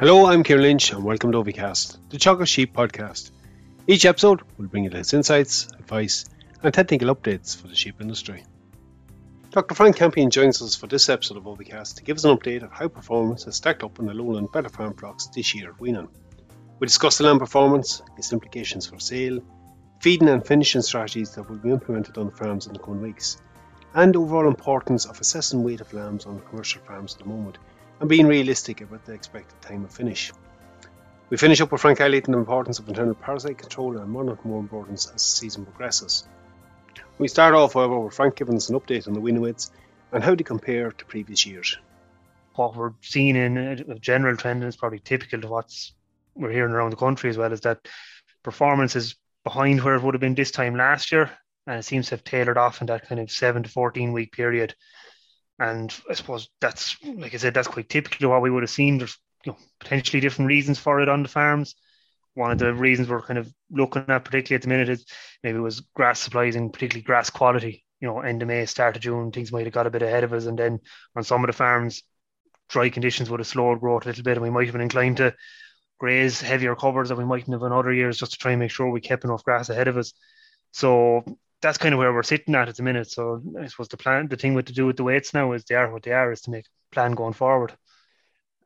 Hello, I'm Kieran Lynch, and welcome to Ovicast, the Teagasc Sheep podcast. Each episode will bring you latest insights, advice, and technical updates for the sheep industry. Dr. Frank Campion joins us for this episode of Ovicast to give us an update of how performance has stacked up in the lowland better farm flocks this year at weaning. We discuss the lamb performance, its implications for sale, feeding and finishing strategies that will be implemented on the farms in the coming weeks, and overall importance of assessing weight of lambs on commercial farms at the moment and being realistic about the expected time of finish. We finish up with Frank highlighting the importance of internal parasite control and one of more importance as the season progresses. We start off, however, with Frank giving us an update on the weaning and how they compare to previous years. What we're seeing in a general trend, and it's probably typical to what's we're hearing around the country as well, is that performance is behind where it would have been this time last year, and it seems to have tailored off in that kind of seven to fourteen week period. And I suppose that's, like I said, that's quite typical of what we would have seen. There's you know, potentially different reasons for it on the farms. One of the reasons we're kind of looking at, particularly at the minute, is maybe it was grass supplies and particularly grass quality. You know, end of May, start of June, things might have got a bit ahead of us. And then on some of the farms, dry conditions would have slowed growth a little bit, and we might have been inclined to graze heavier covers that we mightn't have in other years just to try and make sure we kept enough grass ahead of us. So that's kind of where we're sitting at at the minute. So I suppose the plan, the thing with to do with the weights now is they are what they are, is to make a plan going forward.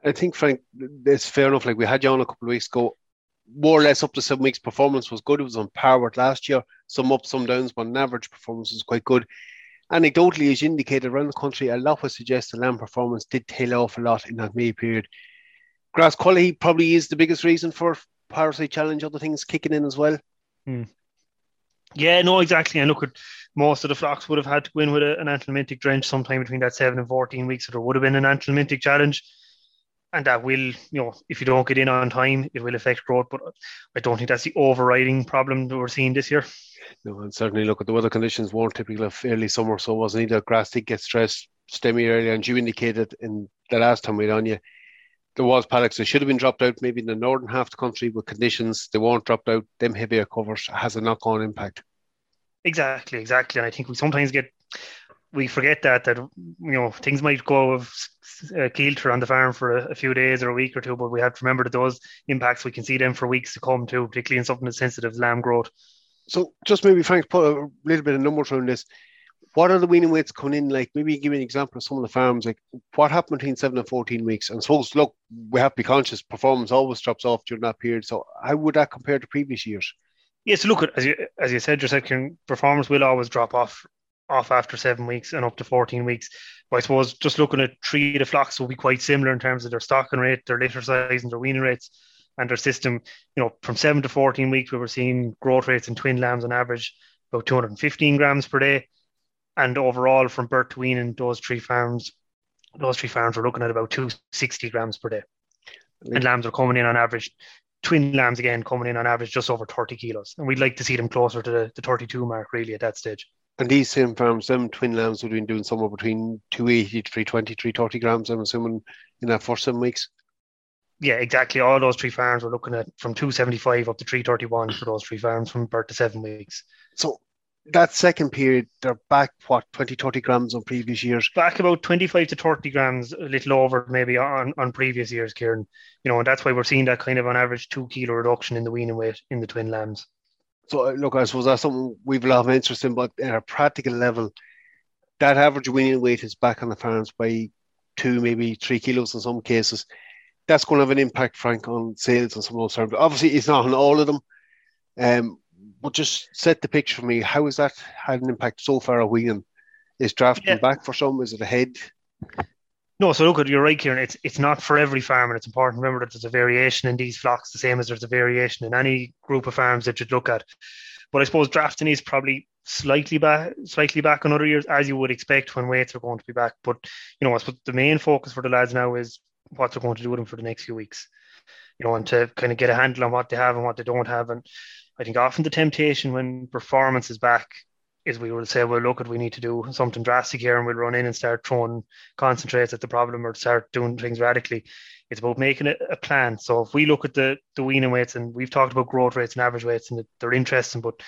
I think Frank, it's fair enough. Like we had you on a couple of weeks ago, more or less up to seven weeks. Performance was good. It was on par with last year. Some ups, some downs, but on average, performance was quite good. Anecdotally, as you indicated, around the country, a lot would suggest the lamb performance did tail off a lot in that May period. Grass quality probably is the biggest reason for parasite challenge. Other things kicking in as well. Hmm. Yeah, no, exactly. And look at most of the flocks would have had to go in with a, an anthelmintic drench sometime between that seven and fourteen weeks, so there would have been an anthelmintic challenge. And that will, you know, if you don't get in on time, it will affect growth. But I don't think that's the overriding problem that we're seeing this year. No, and certainly look at the weather conditions weren't typical of early summer, so it wasn't either grass did get stressed stemmy early, and you indicated in the last time we had on you there was paddocks that should have been dropped out maybe in the northern half of the country with conditions they weren't dropped out. Them heavier covers has a knock on impact. Exactly, exactly. And I think we sometimes get we forget that that you know things might go of uh, kilter on the farm for a, a, few days or a week or two, but we have to remember that those impacts we can see them for weeks to come too, particularly in something as sensitive as lamb growth. So just maybe Frank put a little bit of numbers around this what are the weaning weights coming in like? Maybe give me an example of some of the farms. Like what happened between seven and fourteen weeks? And suppose look, we have to be conscious. Performance always drops off during that period. So how would that compare to previous years? Yes, look at as you as you said yourself, performance will always drop off off after seven weeks and up to fourteen weeks. But I suppose just looking at three of the flocks will be quite similar in terms of their stocking rate, their litter size, and their weaning rates, and their system. You know, from seven to fourteen weeks, we were seeing growth rates in twin lambs on average about 215 grams per day and overall from birth to weaning, those three farms, those three farms were looking at about 260 grams per day. And lambs are coming in on average, twin lambs again coming in on average just over 30 kilos. And we'd like to see them closer to the, the 32 mark really at that stage. And these same farms, them twin lambs would have been doing somewhere between 280 to 320, 330 grams, I'm assuming, in that first seven weeks. Yeah, exactly. All those three farms were looking at from 275 up to 331 for those three farms from birth to seven weeks. So that second period, they're back what 20, 30 grams on previous years. Back about 25 to 30 grams, a little over maybe on, on previous years, Kieran. You know, and that's why we're seeing that kind of on average two kilo reduction in the weaning weight in the twin lambs. So, uh, look, I suppose that's something we've a lot of interest in, but at a practical level, that average weaning weight is back on the farms by two, maybe three kilos in some cases. That's going to have an impact, Frank, on sales and some of those terms. Obviously, it's not on all of them. Um, but just set the picture for me. How has that had an impact so far at weaning? Is drafting yeah. back for some? Is it ahead? No, so look at you're right, Kieran. It's it's not for every farm, and it's important to remember that there's a variation in these flocks, the same as there's a variation in any group of farms that you'd look at. But I suppose drafting is probably slightly back, slightly back on other years, as you would expect when weights are going to be back. But you know, I suppose the main focus for the lads now is what they're going to do with them for the next few weeks. You know, and to kind of get a handle on what they have and what they don't have, and I think often the temptation when performance is back is we will say, well, look, at we need to do something drastic here, and we'll run in and start throwing concentrates at the problem or start doing things radically. It's about making a, a plan. So if we look at the the weaning weights, and we've talked about growth rates and average weights, and they're interesting, but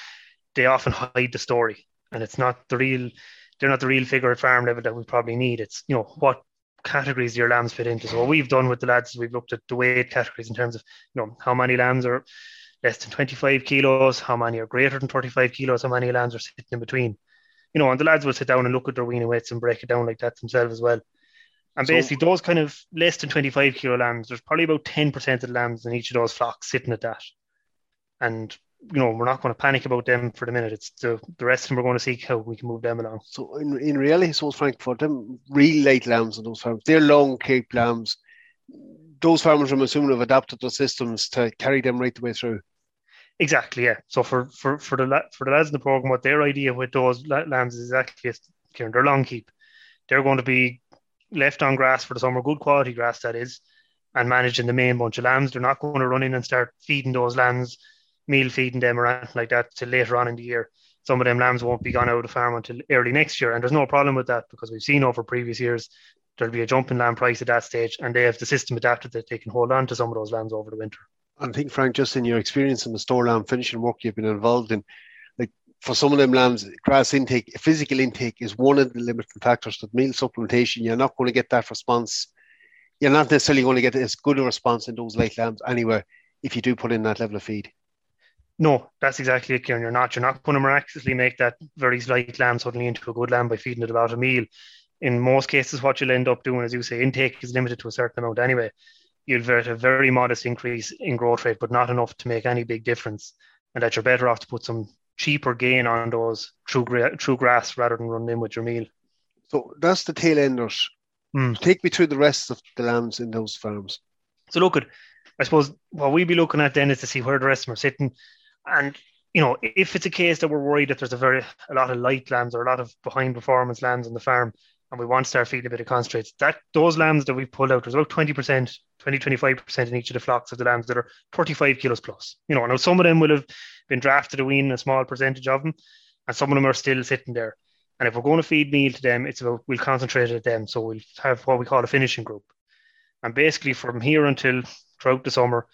they often hide the story, and it's not the real. They're not the real figure at farm level that we probably need. It's you know what categories your lambs fit into. So what we've done with the lads is we've looked at the weight categories in terms of you know how many lambs are less than 25 kilos, how many are greater than 35 kilos, how many lambs are sitting in between. You know, and the lads will sit down and look at their weaning weights and break it down like that themselves as well. And so, basically, those kind of less than 25 kilo lambs, there's probably about 10% of the lambs in each of those flocks sitting at that. And you know, we're not going to panic about them for the minute. It's the, the rest of them we're going to see how we can move them along. So in, in reality, so Frank, for them really late lambs on those farms, they're long keep lambs. Those farmers, I'm assuming, have adapted their systems to carry them right the way through. Exactly, yeah. So for for for the for the lads in the program, what their idea with those lambs is exactly Kieran, they're long keep. They're going to be left on grass for the summer, good quality grass that is, and managing the main bunch of lambs. They're not going to run in and start feeding those lambs meal feeding them or anything like that till later on in the year. Some of them lambs won't be gone out of the farm until early next year. And there's no problem with that because we've seen over previous years there'll be a jump in lamb price at that stage and they have the system adapted that they can hold on to some of those lambs over the winter. I think, Frank, just in your experience in the store lamb finishing work you've been involved in, like for some of them lambs, grass intake, physical intake is one of the limiting factors. With meal supplementation, you're not going to get that response. You're not necessarily going to get as good a response in those late lambs anywhere if you do put in that level of feed. No, that's exactly it, Kieran. You're not. You're not going to miraculously make that very slight lamb suddenly into a good lamb by feeding it about a meal. In most cases, what you'll end up doing, as you say, intake is limited to a certain amount anyway. You'll get a very modest increase in growth rate, but not enough to make any big difference. And that you're better off to put some cheaper gain on those true, gra- true grass rather than run in with your meal. So that's the tail enders. Mm. Take me through the rest of the lambs in those farms. So look at, I suppose what we'd be looking at then is to see where the rest of them are sitting and you know, if it's a case that we're worried that there's a very a lot of light lambs or a lot of behind performance lambs on the farm, and we want to start feeding a bit of concentrates, that those lambs that we pulled out, there's about 20%, 20, 25% in each of the flocks of the lambs that are 35 kilos plus. You know, now some of them will have been drafted a wean, a small percentage of them, and some of them are still sitting there. And if we're going to feed meal to them, it's about we'll concentrate it at them. So we'll have what we call a finishing group. And basically from here until throughout the summer,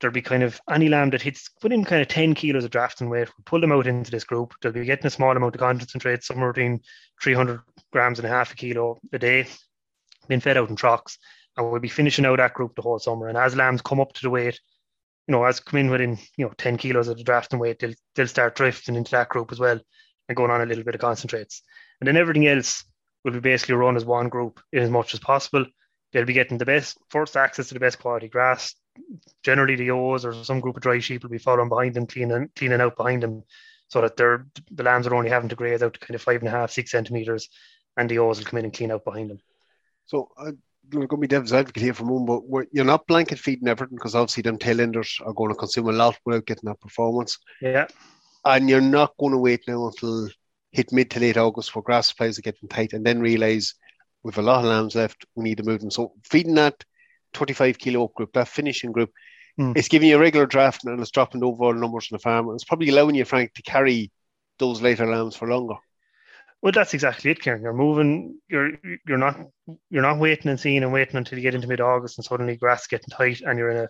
there'll be kind of any lamb that hits within kind of 10 kilos of drafting weight. We'll pull them out into this group. They'll be getting a small amount of concentrate, somewhere between 300 grams and a half a kilo a day, being fed out in trucks. And we'll be finishing out that group the whole summer. And as lambs come up to the weight, you know, as come in within, you know, 10 kilos of the drafting weight, they'll, they'll start drifting into that group as well and going on a little bit of concentrates. And then everything else will be basically run as one group in as much as possible. They'll be getting the best first access to the best quality grass, generally the ewes or some group of dry sheep will be following behind them, cleaning cleaning out behind them, so that they're the lambs are only having to graze out to kind of five and a half, six centimeters, and the ewes will come in and clean out behind them. So uh, going to be devil's advocate here for a moment, but you're not blanket feeding everything because obviously them tail enders are going to consume a lot without getting that performance. Yeah. And you're not going to wait now until hit mid to late August for grass supplies are getting tight and then realize with a lot of lambs left, we need to move them. So feeding that 25 kilo up group, that finishing group, mm. it's giving you a regular draft and it's dropping the overall numbers on the farm. And it's probably allowing you, Frank, to carry those later lambs for longer. Well, that's exactly it, Kieran. You're moving. You're you're not you're not waiting and seeing and waiting until you get into mid August and suddenly grass getting tight and you're in a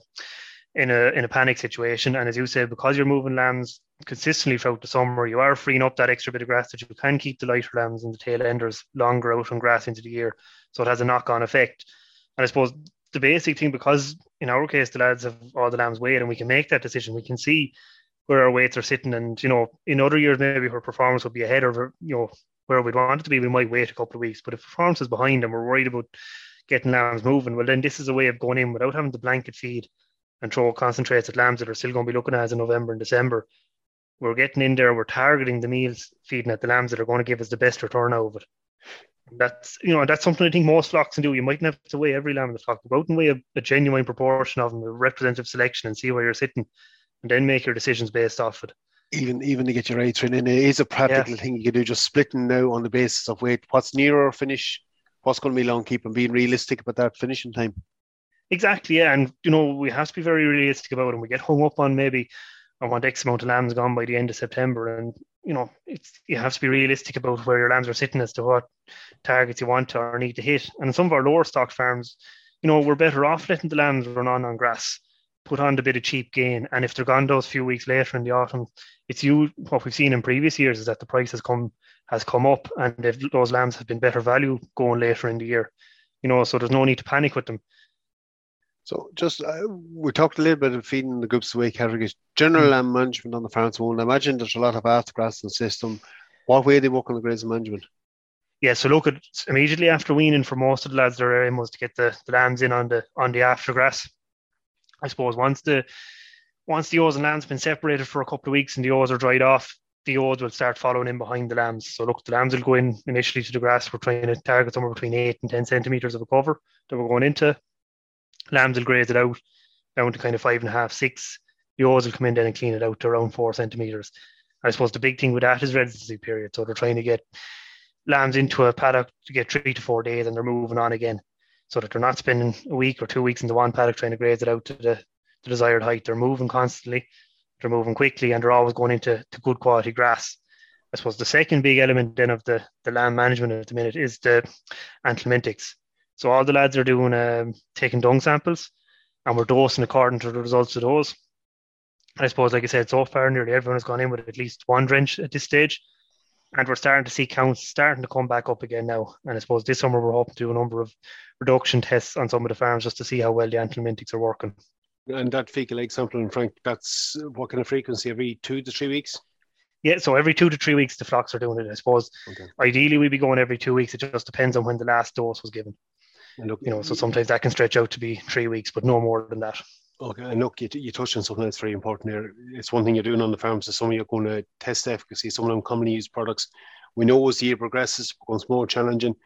in a in a panic situation. And as you said, because you're moving lambs consistently throughout the summer, you are freeing up that extra bit of grass that you can keep the lighter lambs and the tail enders longer out on grass into the year. So it has a knock on effect. And I suppose the basic thing because in our case the lads have all the lambs weighed and we can make that decision. We can see where our weights are sitting, and you know, in other years maybe her performance will be ahead of you know where we'd want it to be, we might wait a couple of weeks. But if performance is behind and we're worried about getting lambs moving, well then this is a way of going in without having to blanket feed and throw concentrates at lambs that are still going to be looking at as in November and December. We're getting in there, we're targeting the meals feeding at the lambs that are going to give us the best return out of it that's you know that's something I think most flocks can do. You mightn't have to weigh every lamb in the flock, but out and weigh a, a, genuine proportion of them, a representative selection, and see where you're sitting, and then make your decisions based off it. Even even to get your rates in, it is a practical yeah. thing you can do. Just splitting now on the basis of weight, what's nearer finish, what's going to be long keep, and being realistic about that finishing time. Exactly, yeah, and you know we have to be very realistic about it. And we get hung up on maybe I want X amount of lambs gone by the end of September, and you know, it's you have to be realistic about where your lambs are sitting as to what targets you want to or need to hit. And some of our lower stock farms, you know, we're better off letting the lambs run on on grass, put on a bit of cheap gain, and if they're gone those few weeks later in the autumn, it's you. What we've seen in previous years is that the price has come has come up, and if those lambs have been better value going later in the year. You know, so there's no need to panic with them. So just uh, we talked a little bit of feeding the groups away categories. General land management on the farms one. I imagine there's a lot of aftergrass in the system. What way they work on the grazing management? Yeah, so look at immediately after weaning for most of the lads, their aim was to get the, the lambs in on the on the aftergrass. I suppose once the once the ewes and lambs been separated for a couple of weeks and the ewes are dried off, the ewes will start following in behind the lambs. So look, the lambs will go in initially to the grass. We're trying to target somewhere between eight and ten centimeters of a cover that we're going into. Lambs will graze it out down to kind of five and a half, six. The ewes will come in then and clean it out to around four centimeters. I suppose the big thing with that is residency period. So they're trying to get lambs into a paddock to get three to four days and they're moving on again. So that they're not spending a week or two weeks in the one paddock trying to graze it out to the, the desired height. They're moving constantly, they're moving quickly, and they're always going into to good quality grass. I suppose the second big element then of the, the land management at the minute is the anthelmintics. So all the lads are doing um, taking dung samples, and we're dosing according to the results of those. I suppose, like I said, so far nearly everyone has gone in with at least one drench at this stage, and we're starting to see counts starting to come back up again now. And I suppose this summer we're hoping to do a number of reduction tests on some of the farms just to see how well the anthelmintics are working. And that fecal egg sampling, Frank, that's what kind of frequency? Every two to three weeks? Yeah, so every two to three weeks the flocks are doing it. I suppose okay. ideally we'd be going every two weeks. It just depends on when the last dose was given. Look, you know, so sometimes that can stretch out to be three weeks, but no more than that. Okay, and look, you, you touched on something that's very important here. It's one thing you're doing on the farms is some of you are going to test efficacy. Some of them commonly used products. We know as the year progresses, it becomes more challenging.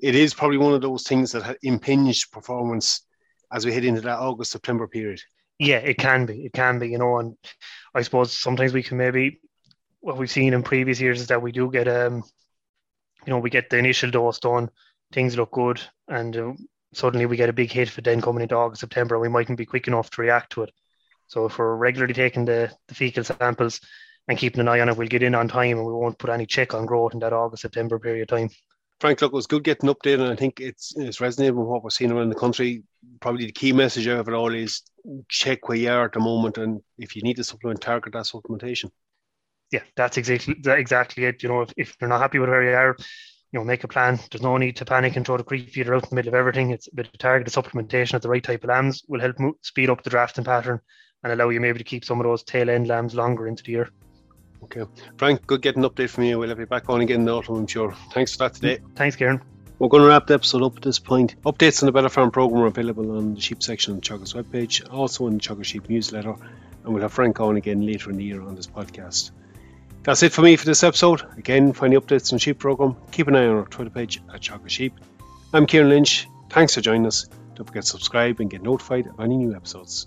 It is probably one of those things that impinge performance as we head into that August September period. Yeah, it can be. It can be, you know, and I suppose sometimes we can maybe what we've seen in previous years is that we do get um, you know, we get the initial dose done things look good, and uh, suddenly we get a big hit for then coming into August, September, and we mightn't be quick enough to react to it. So if we're regularly taking the, the fecal samples and keeping an eye on it, we'll get in on time and we won't put any check on growth in that August, September period of time. Frank, look, it was good getting updated, and I think it's it's resonating with what we're seeing around the country. Probably the key message of it all is check where you are at the moment, and if you need to supplement, target that supplementation. Yeah, that's exactly exactly it. You know, if, if you're not happy with where you are, you know, make a plan. There's no need to panic and throw the creep feeder out in the middle of everything. It's a bit of targeted supplementation at the right type of lambs will help move, speed up the drafting pattern and allow you maybe to keep some of those tail end lambs longer into the year. Okay. Frank, good getting an update from you. We'll have you back on again in the autumn, I'm sure. Thanks for that today. Thanks, Kieran. We're going to wrap the episode up at this point. Updates on the Better Farm program are available on the sheep section of the Teagasc webpage, also in the Teagasc Sheep newsletter, and we'll have Frank on again later in the year on this podcast. That's it for me for this episode. Again, for any updates on Sheep Program, keep an eye on our Twitter page at Teagasc Sheep. I'm Kieran Lynch. Thanks for joining us. Don't forget to subscribe and get notified of any new episodes.